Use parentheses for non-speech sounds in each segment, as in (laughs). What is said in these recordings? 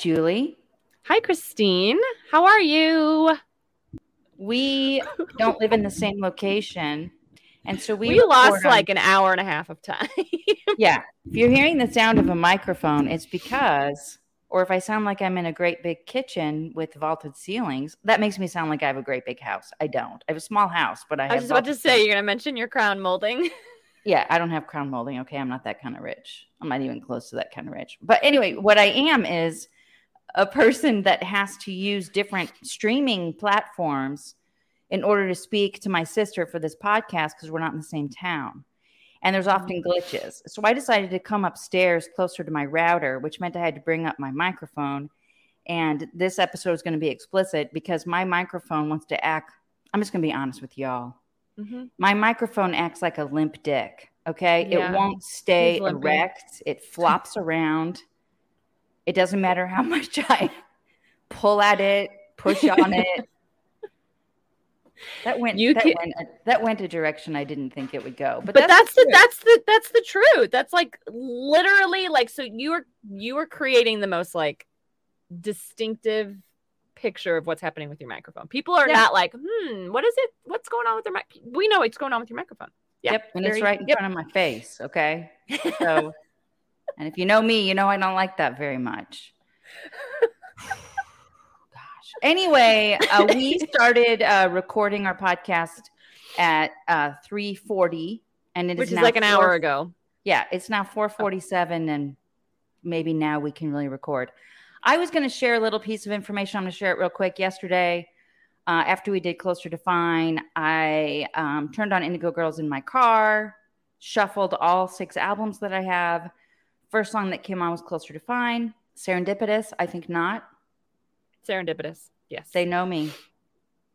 Julie. Hi, Christine. How are you? We don't live in the same location. And so we, We, lost on- like an hour and a half of time. (laughs) Yeah. If you're hearing the sound of a microphone, it's because, or if I sound like I'm in a great big kitchen with vaulted ceilings, that makes me sound like I have a great big house. I don't. I have a small house, but I have. I was just about to say, ceilings. you're going to mention your crown molding. (laughs) Yeah, I don't have crown molding. Okay, I'm not that kind of rich. I'm not even close to that kind of rich. But anyway, what I am is a person that has to use different streaming platforms in order to speak to my sister for this podcast because we're not in the same town. And there's often mm. glitches. So I decided to come upstairs closer to my router, which meant I had to bring up my microphone. And this episode is going to be explicit because my microphone wants to act. I'm just going to be honest with y'all mm-hmm. my microphone acts like a limp dick. Okay. Yeah. It won't stay erect. It flops around. It doesn't matter how much I pull at it, push on it. That went, You that, can- went a, that went a direction I didn't think it would go. But, But, that's, the truth. that's the that's the truth. That's like literally like so you were you were creating the most like distinctive picture of what's happening with your microphone. People are Yeah. not like, hmm, what is it? What's going on with their mic? We know what's going on with your microphone. Yeah, yep. And it's right in yep. front of my face. Okay. So, and if you know me, you know I don't like that very much. Gosh. Anyway, uh, we (laughs) started uh, recording our podcast at uh, 3:40, and it Which is now like an hour ago. Yeah, it's now 4:47, and maybe now we can really record. I was going to share a little piece of information. I'm going to share it real quick. Yesterday, uh, after we did Closer to Fine, I um, turned on Indigo Girls in my car, shuffled all six albums that I have. First song that came on was Closer to Fine. Serendipitous, I think not. Serendipitous. Yes. They know me.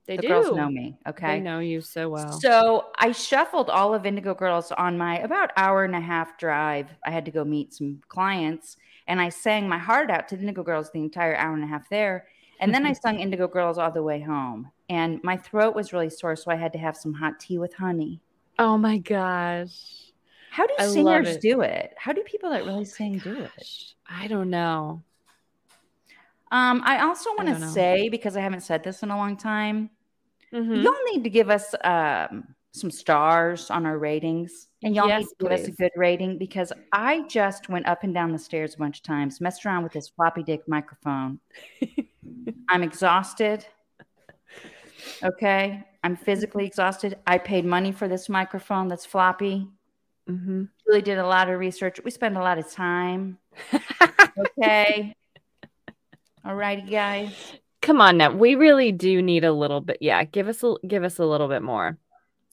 they the do. girls know me. Okay. They know you so well. So I shuffled all of Indigo Girls on my about hour and a half drive. I had to go meet some clients and I sang my heart out to the Indigo Girls the entire hour and a half there. And then I (laughs) sung Indigo Girls all the way home. And my throat was really sore, so I had to have some hot tea with honey. oh my gosh. How do I singers it. do it? How do people that really sing do it? I don't know. Um, I also want to say, because I haven't said this in a long time, Mhm. Y'all need to give us um, some stars on our ratings, and y'all Yes, need to give us a good rating because I just went up and down the stairs a bunch of times, messed around with this floppy dick microphone. (laughs) I'm exhausted. Okay, I'm physically exhausted. I paid money for this microphone that's floppy. Mhm. Really did a lot of research. We spend a lot of time. (laughs) Okay. All righty, guys. Come on now. We really do need a little bit. Yeah, give us a give us a little bit more.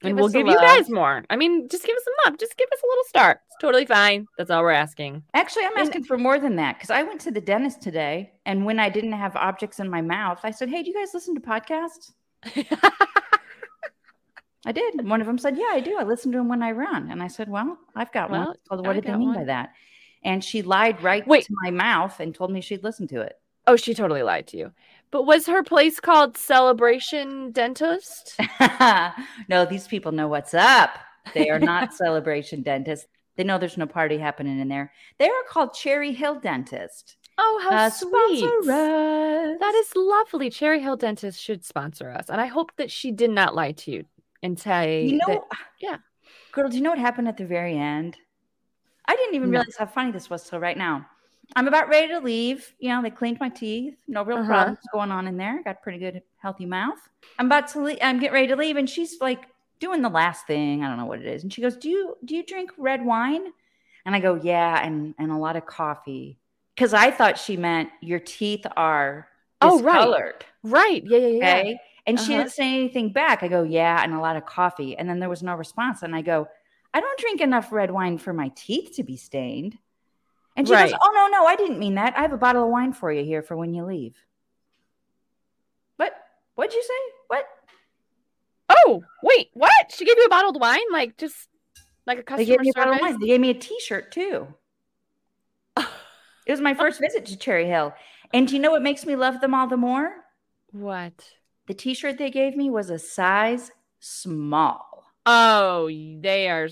Give and we'll give you guys more. I mean, just give us a love. Just give us a little start. It's totally fine. That's all we're asking. Actually, I'm And- asking for more than that because I went to the dentist today, and when I didn't have objects in my mouth, I said, "Hey, do you guys listen to podcasts?" (laughs) I did. One of them said, "Yeah, I do. I listen to them when I run." And I said, "Well, I've got one." Well, It's called, I what did they mean by that? And she lied right Wait. to my mouth and told me she'd listen to it. oh, she totally lied to you. But was her place called Celebration Dentist? (laughs) no, these people know what's up. They are not (laughs) celebration Dentist. They know there's no party happening in there. They are called Cherry Hill Dentist. Oh, how Uh, sweet. us. That is lovely. Cherry Hill Dentist should sponsor us. And I hope that she did not lie to you and say You know, that- yeah. girl. Do you know what happened at the very end? I didn't even No. realize how funny this was till right now. I'm about ready to leave. You know, they cleaned my teeth. No real Uh-huh. problems going on in there. Got pretty good, healthy mouth. I'm about to leave. I'm getting ready to leave, and she's like doing the last thing. I don't know what it is. And she goes, "Do you do you drink red wine?" And I go, "Yeah, and and a lot of coffee." Because I thought she meant your teeth are Oh, right. right. Yeah, yeah, yeah. Okay. And she Uh-huh. didn't say anything back. I go, yeah, and a lot of coffee. And then there was no response. And I go, I don't drink enough red wine for my teeth to be stained. And she Right. goes, Oh, no, no, I didn't mean that. I have a bottle of wine for you here for when you leave. What? What'd you say? What? Oh, wait, what? She gave you a bottled wine? Like just like a They customer gave me a bottle of service? wine. They gave me a t shirt too. (laughs) It was my first visit to Cherry Hill. And do you know what makes me love them all the more? What? The t shirt they gave me was a size small. Oh, they are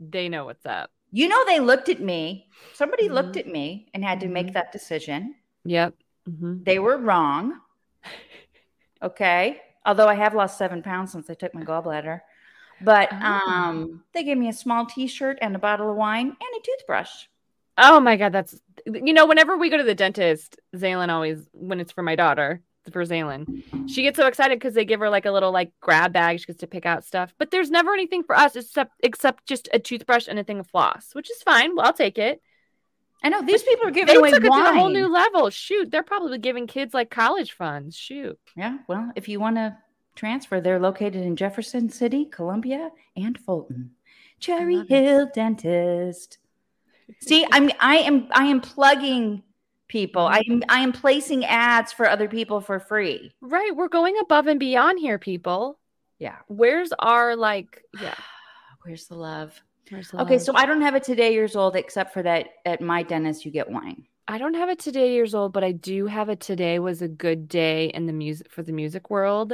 they know what's up. You know, they looked at me. Somebody looked Mhm. at me and had to make that decision. Yep. Mhm. They were wrong. (laughs) Okay. Although I have lost seven pounds since I took my gallbladder. But Oh. um, they gave me a small t shirt and a bottle of wine and a toothbrush. Oh my god, that's you know, whenever we go to the dentist, Zaylin always when it's for my daughter, for Zaylin, she gets so excited because they give her like a little like grab bag. She gets to pick out stuff. But there's never anything for us except except just a toothbrush and a thing of floss, which is fine. Well, I'll take it. I know these people are giving away took it wine. to a whole new level. Shoot, they're probably giving kids like college funds. Shoot. Yeah, well, if you want to transfer, they're located in Jefferson City, Columbia, and Fulton. Cherry love it. Hill Dentist. See, I'm I am I am plugging people. Mm-hmm. I am I am placing ads for other people for free. Right, we're going above and beyond here, people. Yeah. Where's our like? Yeah. (sighs) Where's the love? Where's the Okay, love? so I don't have a today years old except for that at my dentist you get wine. I don't have a today years old, but I do have a today was a good day in the music for the music world.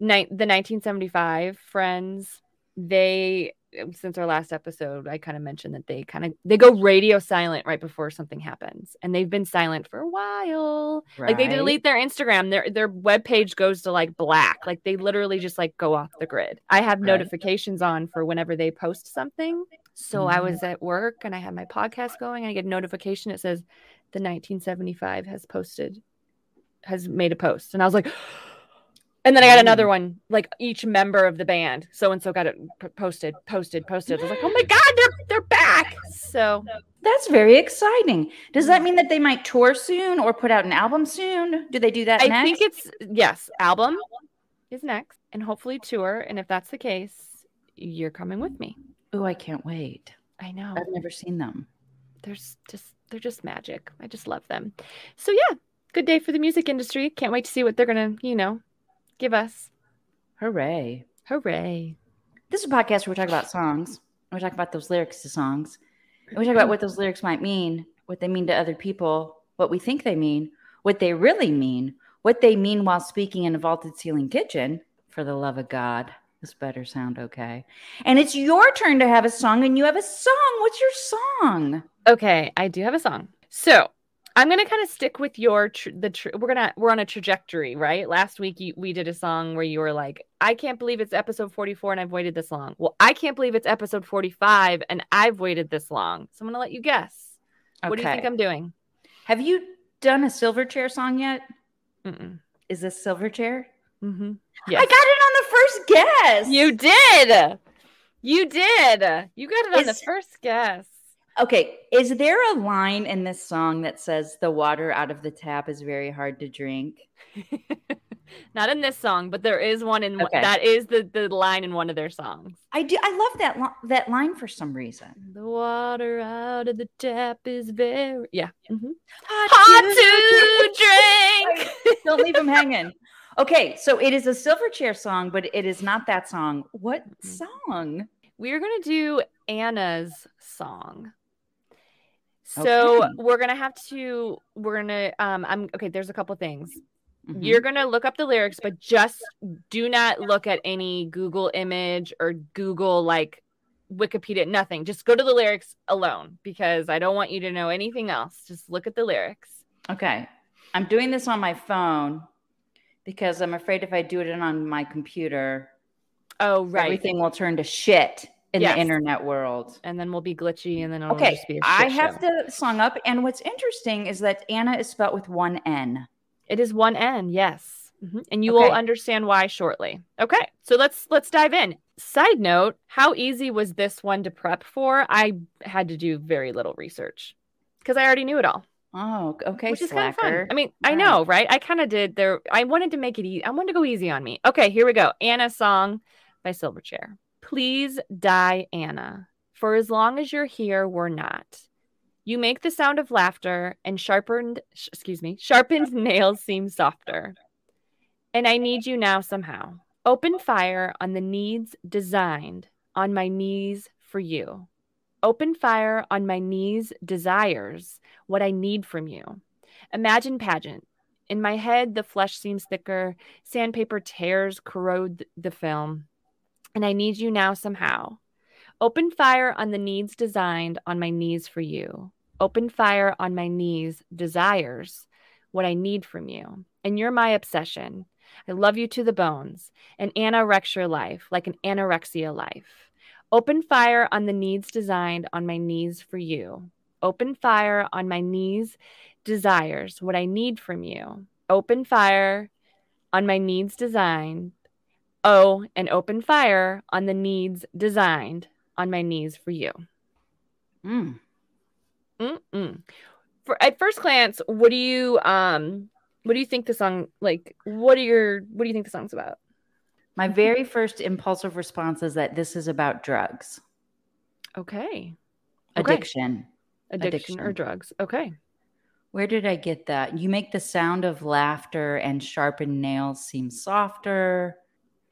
Ni- the 1975 friends, they since our last episode, I kind of mentioned that they kind of they go radio silent right before something happens, and they've been silent for a while. Like they delete their Instagram, their their web page goes to like black. Like they literally just like go off the grid. I have Right. notifications on for whenever they post something. So I Mhm. was at work and I had my podcast going and I get a notification It says the 1975 has posted has made a post. And I was like and then I got another mm. one, like each member of the band. So and so got it posted, posted, posted. I was like, oh my god, they're they're back. So That's very exciting. Does that mm. mean that they might tour soon or put out an album soon? Do they do that next? I next? think it's yes, album is next, and hopefully tour. And if that's the case, you're coming with me. Oh, I can't wait. I know. I've never seen them. There's just they're just magic. I just love them. So yeah, good day for the music industry. Can't wait to see what they're gonna, you know, give us. Hooray. Hooray. This is a podcast where we talk about songs. And we talk about those lyrics to songs. And we talk about what those lyrics might mean, what they mean to other people, what we think they mean, what they really mean, what they mean while speaking in a vaulted ceiling kitchen. For the love of God, this better sound okay. And it's your turn to have a song, and you have a song. What's your song? Okay, I do have a song. So I'm gonna kind of stick with your tr- the tr- we're gonna we're on a trajectory, right? Last week you, we did a song where you were like, I can't believe it's episode 44 and I've waited this long. Well, I can't believe it's episode 45 and I've waited this long. So I'm gonna let you guess. What do you think I'm doing? Have you done a Silverchair song yet? Mm-mm. Is this Silverchair? Mm-hmm. I got it on the first guess. You did. You did. You got it on the first guess. Okay, is there a line in this song that says the water out of the tap is very hard to drink? (laughs) Not in this song, but there is one in one Okay. that is the the line in one of their songs. I do. I love that li- that line for some reason. The water out of the tap is very yeah. mhm. Hot Hot to drink. (laughs) Don't leave them hanging. Okay, so it is a Silverchair song, but it is not that song. What Mm-mm. song? We're gonna do Ana's song. So Okay. we're gonna have to. We're gonna. Um. I'm okay. There's a couple things. Mhm. You're gonna look up the lyrics, but just do not look at any Google image or Google like Wikipedia. Nothing. Just go to the lyrics alone because I don't want you to know anything else. Just look at the lyrics. Okay, I'm doing this on my phone because I'm afraid if I do it on my computer, Oh right. everything will turn to shit in Yes. the internet world. and then we'll be glitchy, and then it'll Okay, just be a I have show. the song up, and what's interesting is that Ana is spelled with one N. It is one N, yes, Mhm. and you will understand why shortly. Okay, so let's let's dive in. Side note: How easy was this one to prep for? I had to do very little research because I already knew it all, Oh, okay, which is kind of fun. I mean, I know, right? I kind of did there. I wanted to make it easy. I wanted to go easy on me. Okay, here we go. Ana song by Silverchair. Please die, Ana. For as long as you're here, we're not. You make the sound of laughter, and sharpened, sh- excuse me, sharpened (laughs) nails seem softer. And I need you now somehow. Open fire on the needs designed on my knees for you. Open fire on my knees desires what I need from you. Imagine pageant. In my head, the flesh seems thicker. Sandpaper tears corrode the film. And I need you now somehow. Open fire on the needs designed on my knees for you. Open fire on my knees desires what I need from you. And you're my obsession. I love you to the bones. An anorexia life, like an anorexia life. Open fire on the needs designed on my knees for you. Open fire on my knees, desires, what I need from you. Open fire on my needs designed. Oh, and open fire on the needs designed on my knees for you. Mm. Mm-mm. For at first glance, what do you um what do you think the song like what are your what do you think the song's about? My very first impulsive response is that this is about drugs. Okay. Addiction. Addiction, Addiction or drugs. Okay. Where did I get that? You make the sound of laughter and sharpened nails seem softer.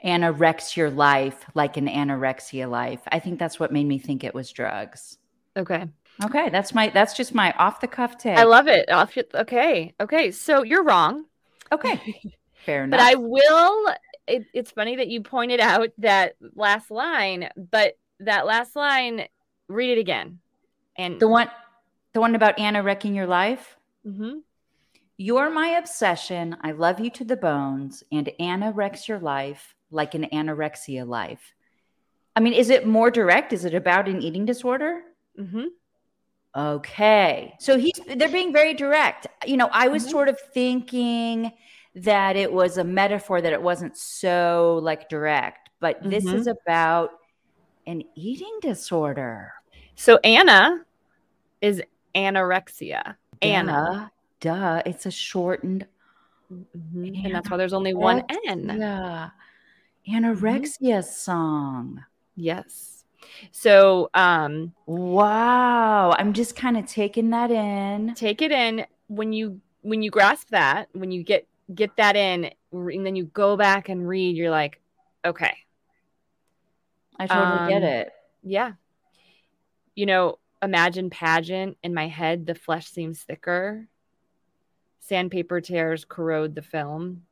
Anorexia your life like an anorexia life. I think that's what made me think it was drugs. Okay. Okay, that's my that's just my off the cuff take. I love it. Off okay. Okay. So you're wrong. Okay. (laughs) Fair enough. But I will it, it's funny that you pointed out that last line, but that last line, read it again. And the one the one about Ana wrecking your life? Mm-hmm. You're my obsession. I love you to the bones. And Ana wrecks your life like an anorexia life. I mean, is it more direct? Is it about an eating disorder? Mm-hmm. Okay. So he's they're being very direct. You know, I was Mhm. sort of thinking that it was a metaphor that it wasn't so like direct, but this Mhm. is about an eating disorder. So Ana is anorexia. Ana. Ana, duh, it's a shortened Mhm. And that's why there's only one N. Mm-hmm. Yeah. Anorexia song. Yes. So um Wow. I'm just kind of taking that in. take it in when you when you grasp that, when you get get that in and then you go back and read, you're like, okay, I totally get Um, it. Yeah. You know, imagine pageant in my head, the flesh seems thicker. Sandpaper tears corrode the film.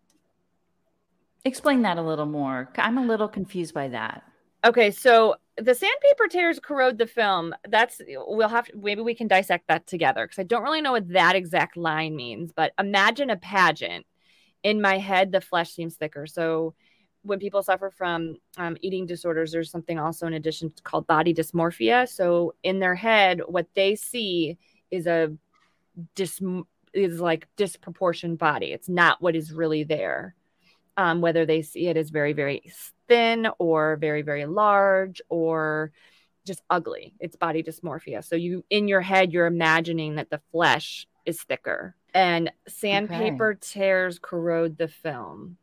Explain that a little more. I'm a little confused by that. Okay, so the sandpaper tears corrode the film. That's we'll have to, maybe we can dissect that together because I don't really know what that exact line means. But imagine a pageant. In my head, the flesh seems thicker. So when people suffer from um, eating disorders, there's something also in addition called body dysmorphia. So in their head, what they see is a dis is like disproportioned body. It's not what is really there. Um, whether they see it as very very thin or very very large or just ugly. It's body dysmorphia. So you in your head you're imagining that the flesh is thicker and sandpaper tears corrode the film.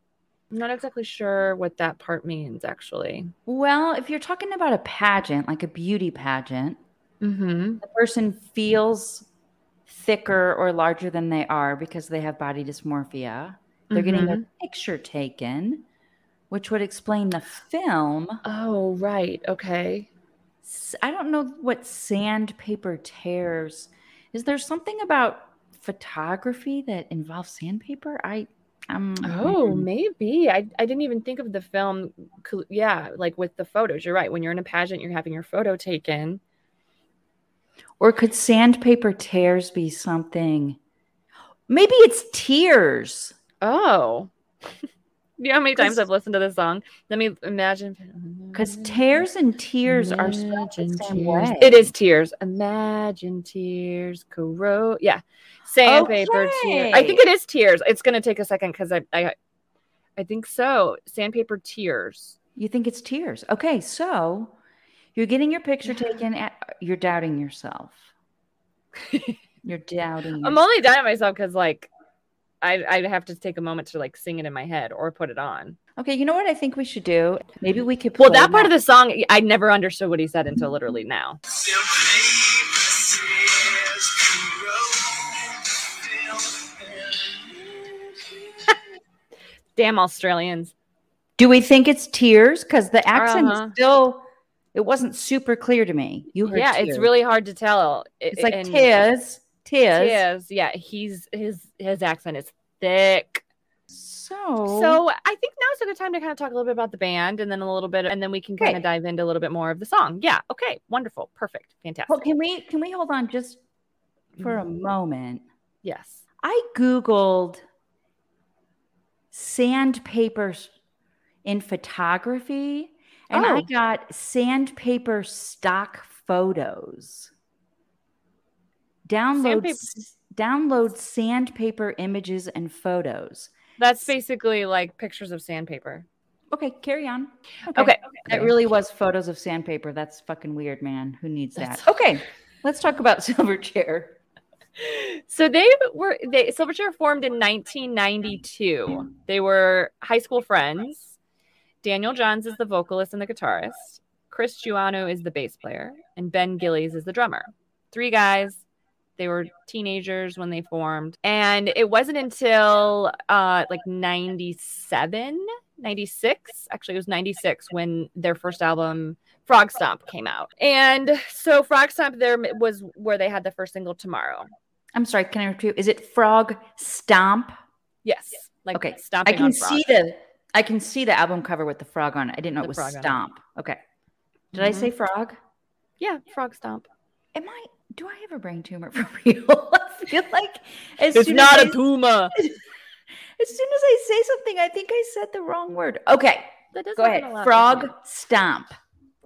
I'm not exactly sure what that part means actually. Well, if you're talking about a pageant, like a beauty pageant, Mm-hmm. the person feels thicker or larger than they are because they have body dysmorphia. They're getting a picture taken, which would explain the film. Oh, right. Okay. I don't know what sandpaper tears. Is there something about photography that involves sandpaper? I um Oh, maybe. I, I didn't even think of the film. Yeah, like with the photos. You're right. When you're in a pageant, you're having your photo taken. or could sandpaper tears be something? Maybe it's tears. Oh. (laughs) you know how many times I've listened to this song? Let me imagine. Because tears and tears are spelled the same tears. way. It is tears. Imagine tears corrode. Yeah. Sandpaper tears. I think it is tears. It's gonna take a second because I, I I think so. Sandpaper tears. You think it's tears. Okay, so you're getting your picture taken. At, you're doubting yourself. (laughs) You're doubting. I'm only doubting myself because like I I'd have to take a moment to like sing it in my head or put it on. Okay, you know what I think we should do? Maybe we could. Well, that part of the song I never understood what he said until literally now. (laughs) Damn Australians. Do we think it's tears? Because the accent Uh-huh. still. It wasn't super clear to me. You heard Yeah, tears. it's really hard to tell. It- It's like and- tears, tears. Tears. Yeah, he's his his accent is thick. So, So I think now's a good time to kind of talk a little bit about the band and then a little bit, and then we can kind of dive into a little bit more of the song. Yeah. Okay. Wonderful. Perfect. Fantastic. well, can we can we hold on just for a Mm-hmm. moment? Yes. I Googled sandpaper in photography and I Oh. got sandpaper stock photos. Download, Sandpaper- download sandpaper images and photos. That's basically like pictures of sandpaper. Okay, carry on. Okay. that really was photos of sandpaper. That's fucking weird, man. Who needs That's- that? Okay, (laughs) let's talk about (laughs) Silverchair. So they were they Silverchair formed in 1992. They were high school friends. Daniel Johns is the vocalist and the guitarist. Chris Joannou is the bass player, and Ben Gillies is the drummer. Three guys. They were teenagers when they formed, and it wasn't until uh, like 97, 96. Actually, it was 96 when their first album Frog Stomp came out. And so Frog Stomp there was where they had the first single Tomorrow. I'm sorry, can I repeat? Is it Frog Stomp? Yes. Like Okay, stomping I can see the I can see the album cover with the frog on it. I didn't know The it was frog on it. Stomp. Okay. Did I Mhm. say frog? Yeah, frog stomp. Am I do I have a brain tumor (laughs) for real? I feel like as It's soon not as a I- puma. (laughs) As soon as I say something, I think I said the wrong word. Okay, That does go ahead. a lot Frog me. Stomp.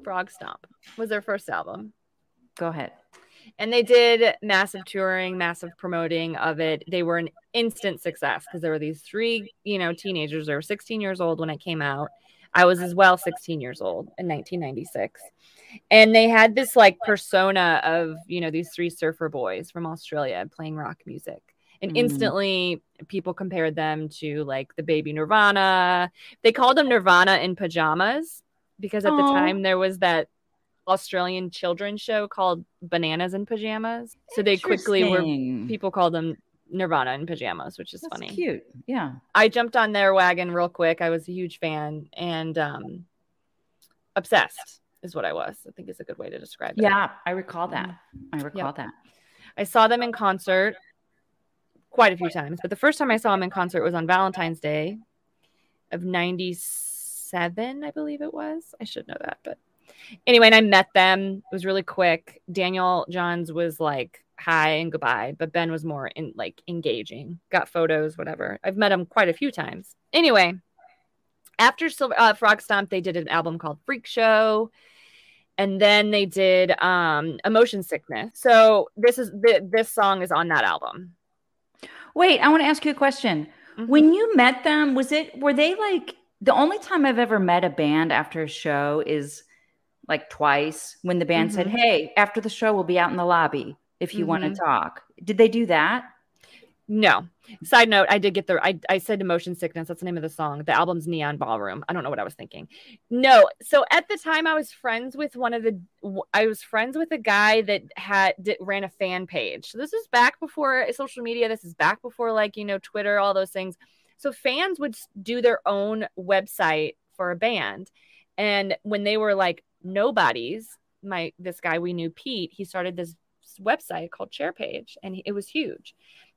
Frog Stomp was their first album. Go ahead. And they did massive touring, massive promoting of it. They were an instant success because there were these three, you know, teenagers. They were 16 years old when it came out. I was as well 16 years old in 1996. And they had this like persona of, you know, these three surfer boys from Australia playing rock music. And Mhm. instantly people compared them to like the baby Nirvana. They called them Nirvana in pajamas because at the time there was that Australian children's show called Bananas in Pajamas. So they quickly were people called them Nirvana in pajamas, which is That's funny. cute. Yeah. I jumped on their wagon real quick. I was a huge fan and um obsessed is what I was. I think is a good way to describe it. Yeah, I recall that. I recall that. I saw them in concert quite a few times, but the first time I saw them in concert was on Valentine's Day of 97, I believe it was. I should know that, but anyway, and I met them. It was really quick. Daniel Johns was like hi and goodbye, but Ben was more in like engaging. Got photos, whatever. I've met him quite a few times. Anyway, after Silver uh, Frog Stomp, they did an album called Freak Show and then they did um emotion sickness so this is th- this song is on that album Wait, I want to ask you a question. Mhm. When you met them, was it were they like the only time I've ever met a band after a show is like twice when the band said, Mhm. "Hey, after the show we'll be out in the lobby if you want Mhm. to talk." Did they do that? no side note i did get the I, I said emotion sickness that's the name of the song the album's neon ballroom. I don't know what i was thinking. No so at the time i was friends with one of the I was friends with a guy that had that ran a fan page. So this is back before uh, social media this is back before like you know twitter all those things. So fans would do their own website for a band. And when they were like nobodies my this guy we knew pete he started this website called share page and it was huge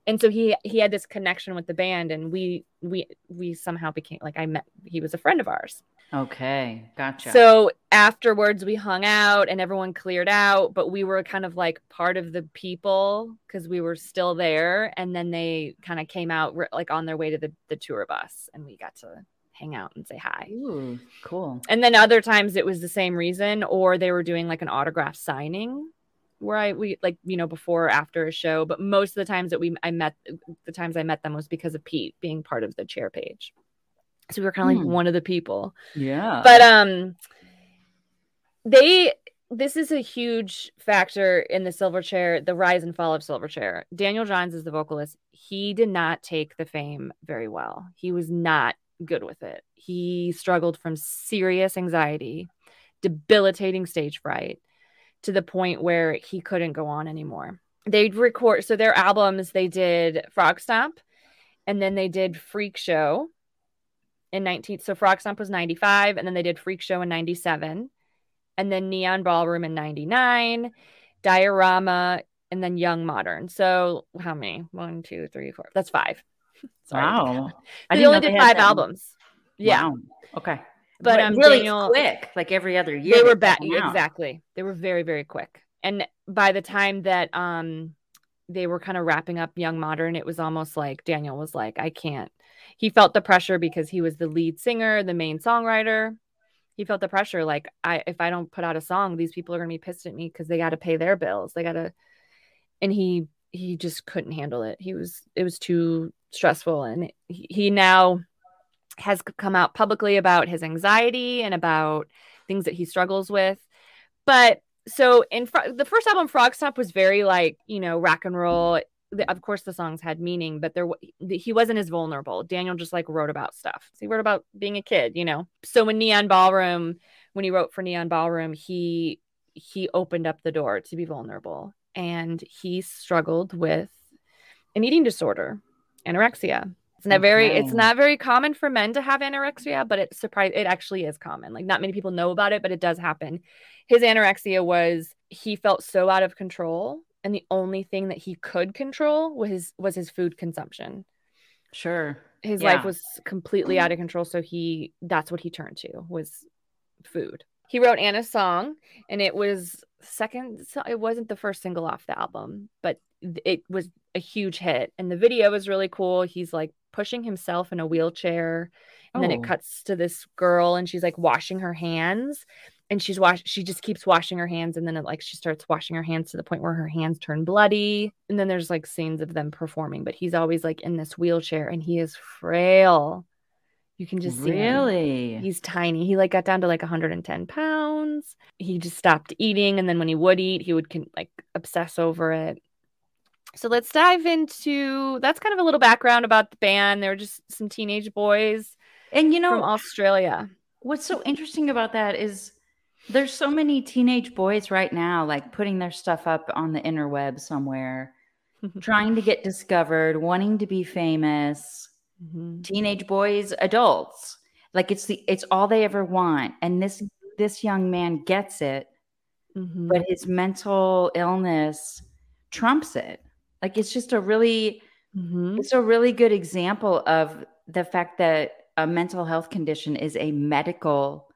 and so he he had this connection with the band and we we we somehow became like i met he was a friend of ours Okay, gotcha. so afterwards we hung out and everyone cleared out but we were kind of like part of the people because we were still there and then they kind of came out like on their way to the, the tour bus and we got to hang out and say hi Ooh, cool. and then other times it was the same reason or they were doing like an autograph signing where I we like you know before or after a show but most of the times that we I met the times I met them was because of Pete being part of the chair page so we were kind of like one of the people Yeah. but um they this is a huge factor in the Silverchair, the rise and fall of Silverchair. Daniel Johns is the vocalist. He did not take the fame very well. He was not good with it. He struggled from serious anxiety, debilitating stage fright, to the point where he couldn't go on anymore. They'd record so their albums, they did Frog Stomp, and then they did Freak Show in 19 so Frog Stomp was 95, and then they did Freak Show in 97 and then Neon Ballroom in 99, Diorama, and then Young Modern. So how many? One, two, three, four. That's five. (laughs) Sorry. wow. (laughs) They didn't only did five albums. Yeah. Wow. Okay. But, um, really Daniel- quick, like every other year. They were back exactly. They were very, very quick. And by the time that um they were kind of wrapping up Young Modern, it was almost like Daniel was like, I can't. He felt the pressure because he was the lead singer, the main songwriter. He felt the pressure like I if I don't put out a song, these people are going to be pissed at me because they got to pay their bills. They got to and he he just couldn't handle it. He was it was too stressful and he, he now has come out publicly about his anxiety and about things that he struggles with. But so in fr- the first album frog stomp was very like you know rock and roll. Of course the songs had meaning but there he wasn't as vulnerable. Daniel just like wrote about stuff. So he wrote about being a kid you know. So when neon ballroom when he wrote for neon ballroom he he opened up the door to be vulnerable. And he struggled with an eating disorder anorexia it's not okay. very it's not very common for men to have anorexia but it's surprise it actually is common. Like not many people know about it but it does happen. His anorexia was he felt so out of control and the only thing that he could control was his was his food consumption. Sure. His yeah. life was completely out of control so he that's what he turned to was food. He wrote ana's song and it was second it wasn't the first single off the album but it was a huge hit and the video was really cool. He's like pushing himself in a wheelchair and oh. then it oh. cuts to this girl and she's like washing her hands and she's wash she just keeps washing her hands and then it, like she starts washing her hands to the point where her hands turn bloody and then there's like scenes of them performing but he's always like in this wheelchair and he is frail you can just see really him. he's tiny he like got down to like 110 pounds he just stopped eating and then when he would eat he would can, like obsess over it so let's dive into that's kind of a little background about the band they were just some teenage boys and you know from australia what's so interesting about that is there's so many teenage boys right now, like putting their stuff up on the interweb somewhere, (laughs) trying to get discovered, wanting to be famous. Mm-hmm. Teenage boys, adults, like it's the it's all they ever want. And this this young man gets it, mm-hmm. but his mental illness trumps it. Like it's just a really mm-hmm. it's a really good example of the fact that a mental health condition is a medical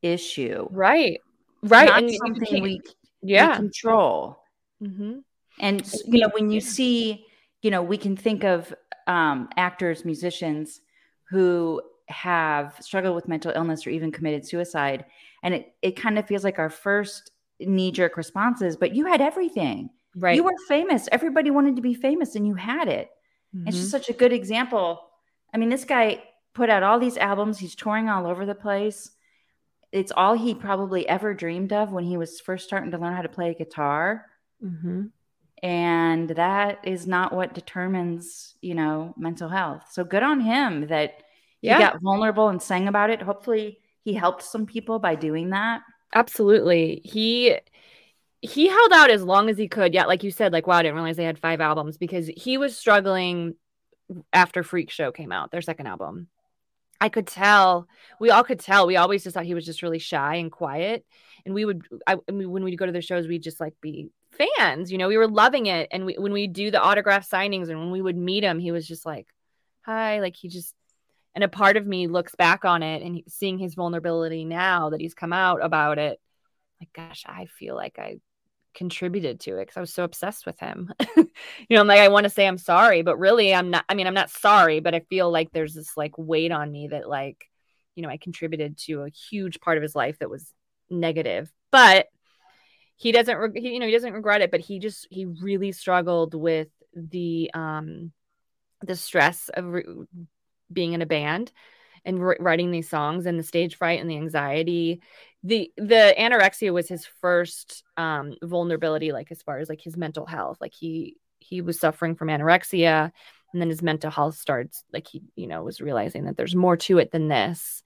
issue. Right. Right. Not and something we, yeah. We control. Mm-hmm. And, you know, when you see, you know, we can think of um, actors, musicians who have struggled with mental illness or even committed suicide. And it, it kind of feels like our first knee jerk responses, but you had everything. Right. You were famous. Everybody wanted to be famous and you had it. Mm-hmm. It's just such a good example. I mean, this guy put out all these albums, he's touring all over the place it's all he probably ever dreamed of when he was first starting to learn how to play guitar. Mm-hmm. And that is not what determines, you know, mental health. So good on him that yeah. he got vulnerable and sang about it. Hopefully he helped some people by doing that. Absolutely. He he held out as long as he could. Yeah, like you said, like wow, I didn't realize they had five albums because he was struggling after Freak Show came out, their second album. I could tell. We all could tell. We always just thought he was just really shy and quiet. And we would, I, I mean, when we'd go to the shows, we'd just like be fans. You know, we were loving it. And we, when we do the autograph signings and when we would meet him, he was just like, "Hi," like he just. And a part of me looks back on it and seeing his vulnerability now that he's come out about it. Like, gosh, I feel like I contributed to it because I was so obsessed with him. (laughs) you know, I'm like, I want to say I'm sorry, but really I'm not. I mean, I'm not sorry, but I feel like there's this like weight on me that like, you know, I contributed to a huge part of his life that was negative. But he doesn't, re- he, you know, he doesn't regret it, but he just, he really struggled with the, um, the stress of re- being in a band and writing these songs and the stage fright and the anxiety. The the anorexia was his first um vulnerability like as far as like his mental health. Like he he was suffering from anorexia and then his mental health starts like he you know was realizing that there's more to it than this.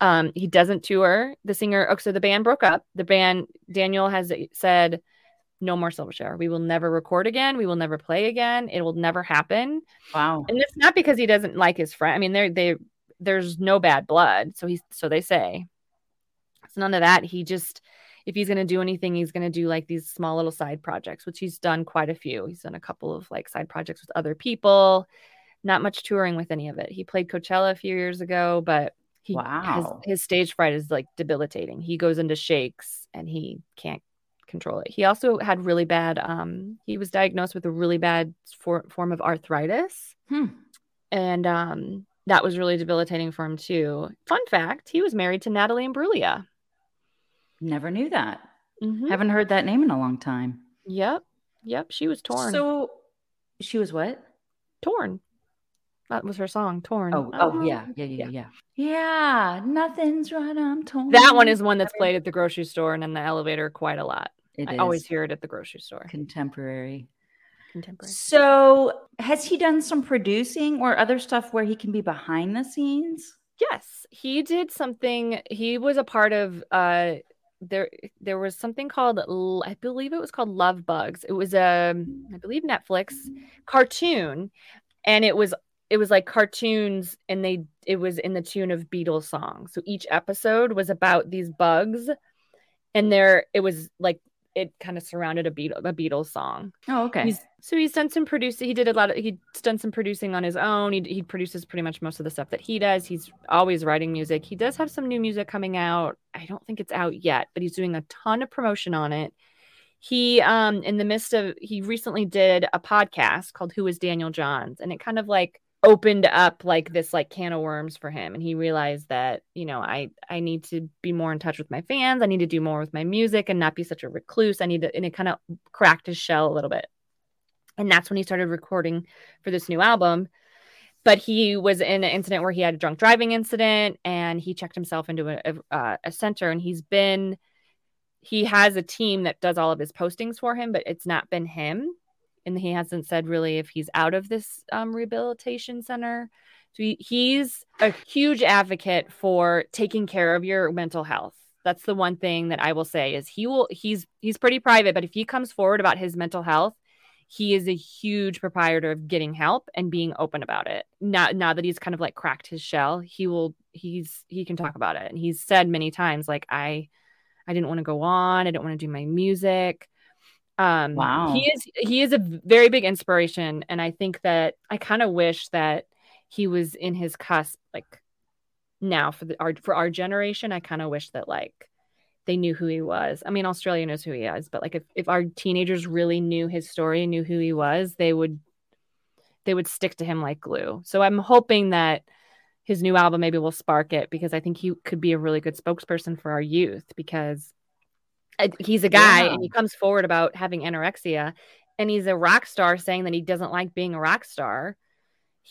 Um he doesn't tour the singer. Oh so the band broke up. The band daniel has said no more silverchair we will never record again. We will never play again. It will never happen. Wow. And it's not because he doesn't like his friend i mean they're they there's no bad blood so he's so they say it's none of that. He just, if he's going to do anything, he's going to do like these small little side projects, which he's done quite a few. He's done a couple of like side projects with other people, not much touring with any of it. He played Coachella a few years ago, but he wow. has his stage fright is like debilitating. He goes into shakes and he can't control it. He also had really bad. Um, he was diagnosed with a really bad for, form of arthritis, Hmm. and um, that was really debilitating for him too. Fun fact: he was married to Natalie Imbruglia. Never knew that. Mhm. Haven't heard that name in a long time. Yep, yep. She was torn. So she was what? torn. That was her song, "Torn." Oh, oh yeah, yeah, yeah, yeah. Yeah, nothing's right. I'm torn. That one is one that's played at the grocery store and in the elevator quite a lot. It I is always hear it at the grocery store. contemporary. Contemporary. So, has he done some producing or other stuff where he can be behind the scenes? Yes, he did something. He was a part of uh there there was something called I believe it was called Love Bugs. It was a I believe Netflix cartoon and it was it was like cartoons and they it was in the tune of Beatles songs. So each episode was about these bugs and there it was like it kind of surrounded a Beatles a Beatles song. Oh, okay. He's so he's done some producing. He did a lot of he's done some producing on his own. He he produces pretty much most of the stuff that he does. He's always writing music. He does have some new music coming out. I don't think it's out yet, but he's doing a ton of promotion on it. He um in the midst of he recently did a podcast called Who is Daniel Johns and it kind of like opened up like this like can of worms for him and he realized that you know i i need to be more in touch with my fans i need to do more with my music and not be such a recluse i need to and it kind of cracked his shell a little bit and that's when he started recording for this new album. But he was in an incident where he had a drunk driving incident and he checked himself into a, a, uh, a center and he's been he has a team that does all of his postings for him but it's not been him. And he hasn't said really if he's out of this um, rehabilitation center. So he, he's a huge advocate for taking care of your mental health. That's the one thing that i will say is he will he's he's pretty private but if he comes forward about his mental health he is a huge proprietor of getting help and being open about it. Now, now that he's kind of like cracked his shell, he will he's he can talk about it. And he's said many times, like, I I didn't want to go on, I didn't want to do my music. Um Wow. he is he is a very big inspiration. And I think that I kind of wish that he was in his cusp, like now for the our for our generation. I kind of wish that like they knew who he was. I mean, Australia knows who he is, but like if, if our teenagers really knew his story and knew who he was, they would they would stick to him like glue. So I'm hoping that his new album maybe will spark it because I think he could be a really good spokesperson for our youth because uh, he's a guy Yeah. and he comes forward about having anorexia and he's a rock star saying that he doesn't like being a rock star.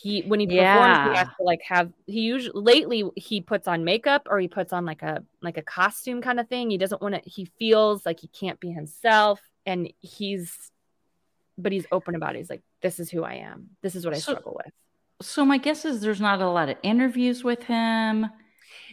He when he performs, he has to like have he usually lately he puts on makeup or he puts on like a like a costume kind of thing. He doesn't want to. He feels like he can't be himself, and he's but he's open about it. He's like, "This is who I am. This is what I So- struggle with." So my guess is there's not a lot of interviews with him.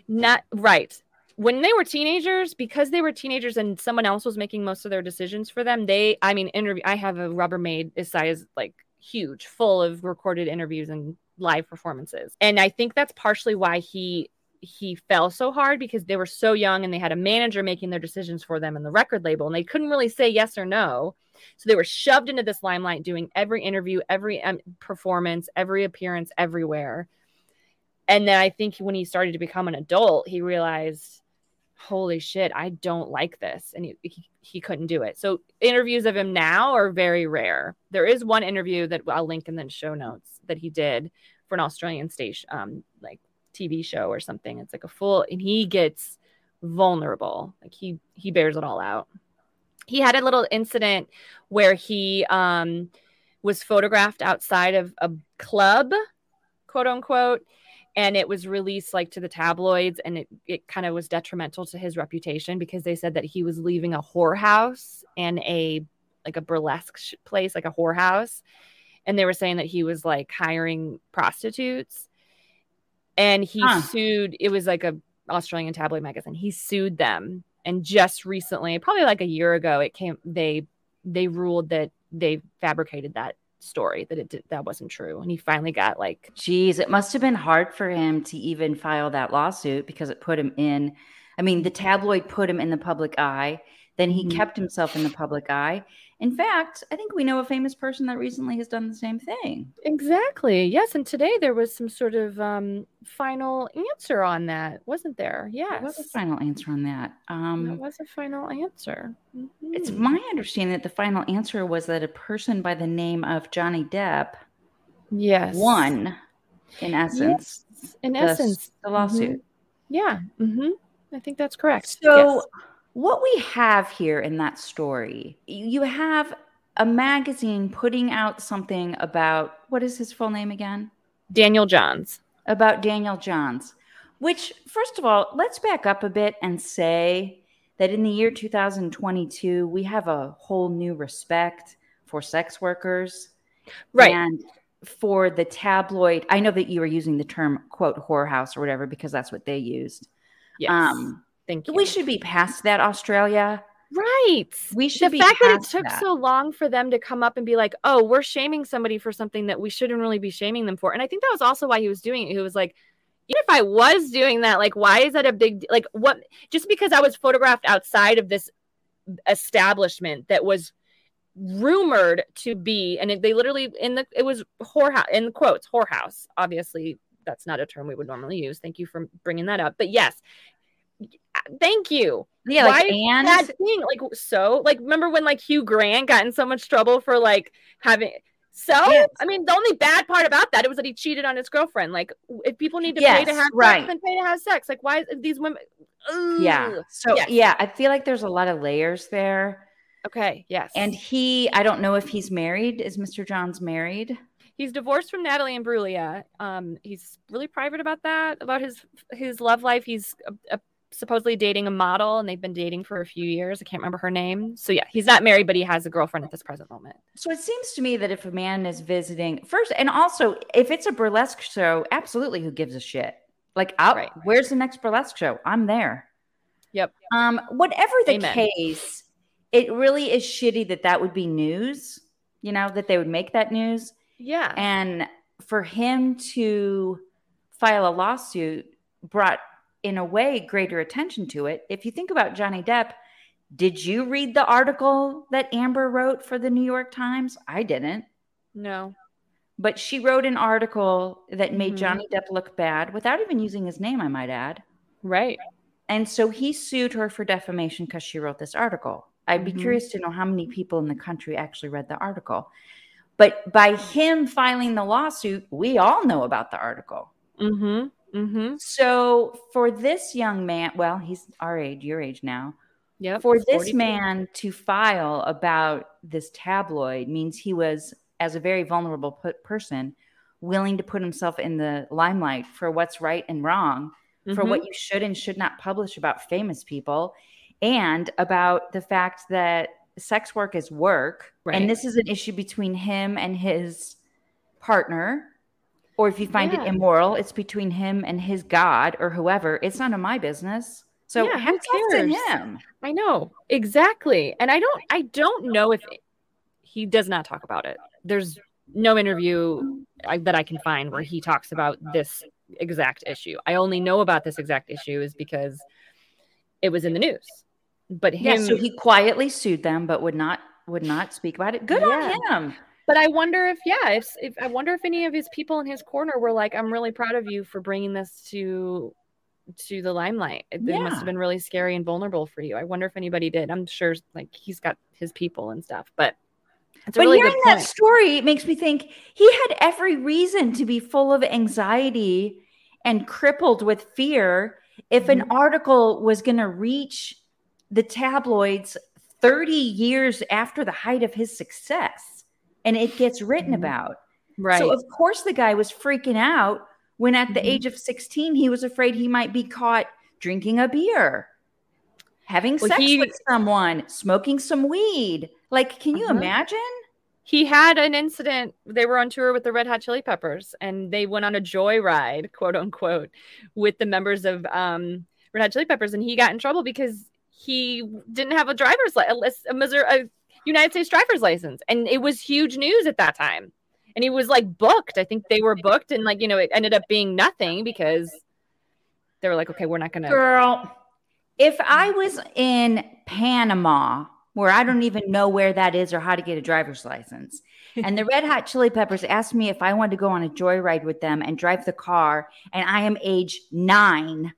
Not right. When they were teenagers, because they were teenagers and someone else was making most of their decisions for them, they, I mean, interview. I have a Rubbermaid this size, like huge, full of recorded interviews and live performances. And I think that's partially why he he fell so hard because they were so young and they had a manager making their decisions for them in the record label and they couldn't really say yes or no. So they were shoved into this limelight doing every interview, every um, performance, every appearance everywhere. And then I think when he started to become an adult, he realized, holy shit, I don't like this. And he, he, he couldn't do it. So interviews of him now are very rare. There is one interview that I'll link in the show notes that he did for an Australian station, um, like TV show or something. It's like a full, and he gets vulnerable. Like he he bears it all out. He had a little incident where he um was photographed outside of a club, quote unquote, and it was released like to the tabloids and it, it kind of was detrimental to his reputation because they said that he was leaving a whorehouse and a like a burlesque place like a whorehouse. And they were saying that he was like hiring prostitutes. And he Huh. sued it was like a australian tabloid magazine. He sued them. And just recently probably like a year ago it came they they ruled that they fabricated that story that it did, that wasn't true and he finally got like Geez, it must have been hard for him to even file that lawsuit because it put him in. I mean, the tabloid put him in the public eye. then he Mhm. kept himself in the public eye. In fact, I think we know a famous person that recently has done the same thing. Exactly. Yes. And today there was some sort of um, final answer on that, wasn't there? Yes. Was the final answer on that? Um, was a final answer. it's Mhm. my understanding that the final answer was that a person by the name of Johnny Depp yes. won, in essence, In the, essence. the lawsuit. Yeah. Mm-hmm. I think that's correct. So, Yes. What we have here in that story, you have a magazine putting out something about what is his full name again? Daniel Johns. About Daniel Johns, which, first of all, let's back up a bit and say that in the year 2022, we have a whole new respect for sex workers. Right. And for the tabloid, I know that you were using the term quote whorehouse or whatever because that's what they used. Yes. Um, Thank you. we should be past that, Australia. Right. We should the be fact that it took that. so long for them to come up and be like, "Oh, we're shaming somebody for something that we shouldn't really be shaming them for," and I think that was also why he was doing it. He was like, "Even if I was doing that, like, why is that a big like what? Just because I was photographed outside of this establishment that was rumored to be, and it, they literally in the it was whorehouse in quotes whorehouse. Obviously, that's not a term we would normally use. Thank you for bringing that up. But yes, thank you Yeah, like, why and that thing like so like remember when like hugh grant got in so much trouble for like having so Yes. i mean the only bad part about that it was that he cheated on his girlfriend like if people need to pay to have right. sex then pay to have sex like why is these women yeah. So Yes. yeah, I feel like there's a lot of layers there. okay yes And he, I don't know if he's married. Is Mr. Johns married? he's divorced from natalie Imbruglia. um he's really private about that about his his love life he's a, uh supposedly dating a model and they've been dating for a few years i can't remember her name so yeah he's not married but he has a girlfriend at this present moment So it seems to me that if a man is visiting first, and also if it's a burlesque show, absolutely, who gives a shit? Like, I'll, Right. where's the next burlesque show? I'm there. Yep. Um, whatever the Amen. case, it really is shitty that that would be news. You know that they would make that news. yeah And for him to file a lawsuit brought, in a way, greater attention to it. If you think about Johnny Depp, did you read the article that Amber wrote for the New York Times? I didn't. no But she wrote an article that made Mhm. Johnny Depp look bad without even using his name, I might add. right And so he sued her for defamation because she wrote this article. I'd be Mhm. curious to know how many people in the country actually read the article. But by him filing the lawsuit, we all know about the article. Mm-hmm. Mm-hmm. So for this young man, well, he's our age, your age now. Yep. For this 42. man to file about this tabloid means he was, as a very vulnerable p- person, willing to put himself in the limelight for what's right and wrong, for Mhm. what you should and should not publish about famous people, and about the fact that sex work is work. Right. And this is an issue between him and his partner. Or if you find Yeah. it immoral, it's between him and his God or whoever. It's none of my business. So Yeah, who hats off to cares? him. I know exactly, and I don't. I don't know if he does not talk about it. There's no interview I, that I can find where he talks about this exact issue. I only know about this exact issue is because it was in the news. But him, Yeah, so he quietly sued them, but would not would not speak about it. Good Yeah. on him. But I wonder if, yeah, if, if I wonder if any of his people in his corner were like, "I'm really proud of you for bringing this to to the limelight. It, it must have been really scary and vulnerable for you." I wonder if anybody did. I'm sure, like he's got his people and stuff, but But really hearing that story makes me think he had every reason to be full of anxiety and crippled with fear if an Mm-hmm. article was going to reach the tabloids 30 years after the height of his success and it gets written Mhm. about. right? So, of course, the guy was freaking out when at the Mhm. age of 16, he was afraid he might be caught drinking a beer, having Well, sex he- with someone, smoking some weed. Like, can you Uh-huh. imagine? he had an incident. They were on tour with the Red Hot Chili Peppers, and they went on a joyride, quote unquote, with the members of um, Red Hot Chili Peppers, and he got in trouble because he didn't have a driver's license, a a United States driver's license, and it was huge news at that time. And he was like booked. I think they were booked, and like you know, it ended up being nothing because they were like, okay, we're not gonna. Girl, If I was in Panama, where I don't even know where that is or how to get a driver's license, and the Red Hot Chili Peppers asked me if I wanted to go on a joyride with them and drive the car, and I am age nine,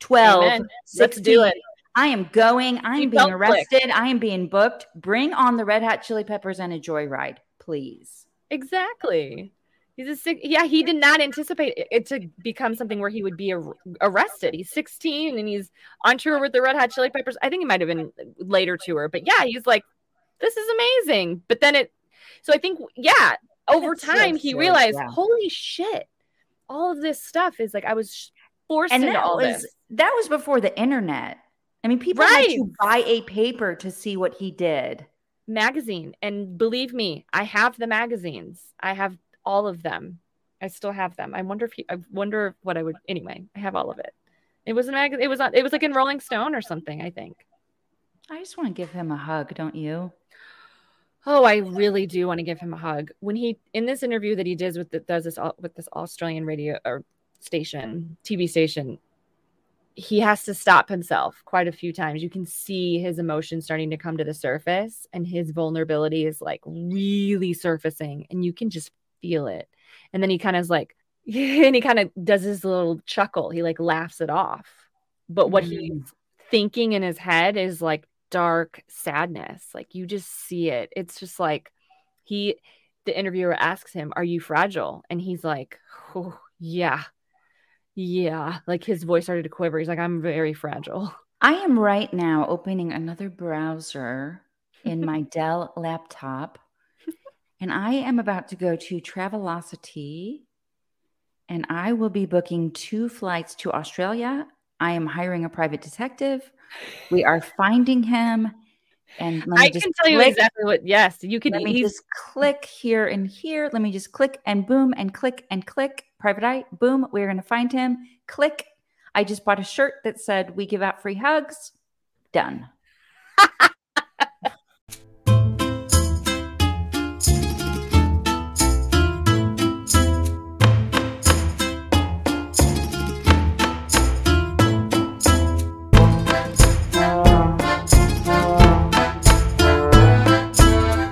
12, Amen. Let's do it. I am going. I am being felt click. arrested. I am being booked. Bring on the Red Hot Chili Peppers and a joyride, please. Exactly. He's a sick. Yeah, he did not anticipate it- to become something where he would be ar- arrested. He's 16 and he's on tour with the Red Hot Chili Peppers. I think it might have been later tour, but yeah, he's like, this is amazing. But then it, so I think, yeah, over That's so time he realized, yeah. holy shit, all of this stuff is like I was forced And into all was this. that was before the internet. I mean, people had Right. to buy a paper to see what he did. magazine. And believe me i have the magazines. I have all of them. I still have them. I wonder if he, i wonder what i would anyway i have all of it. It was a mag it was on it was like in rolling stone or something i think. I just want to give him a hug, don't you? oh i really do want to give him a hug. When he in this interview that he does with the, does this au- with this australian radio or station tv station he has to stop himself quite a few times. You can see his emotions starting to come to the surface and his vulnerability is like really surfacing and you can just feel it. And then he kind of is like, (laughs) and he kind of does his little chuckle. He like laughs it off. But what he's mm. thinking in his head is like dark sadness. Like you just see it. It's just like he, the interviewer asks him, Are you fragile? And he's like, oh, Yeah. Yeah. Like his voice started to quiver. He's like, I'm very fragile. (laughs) I am right now opening another browser in my (laughs) Dell laptop, and I am about to go to Travelocity, and I will be booking two flights to Australia. I am hiring a private detective. We are finding him, and let me I can tell you exactly what, yes, you can. Let me just click here and here. Let me just click and boom and click and click. Private eye, boom. We're going to find him. Click. I just bought a shirt that said, We give out free hugs. Done. (laughs)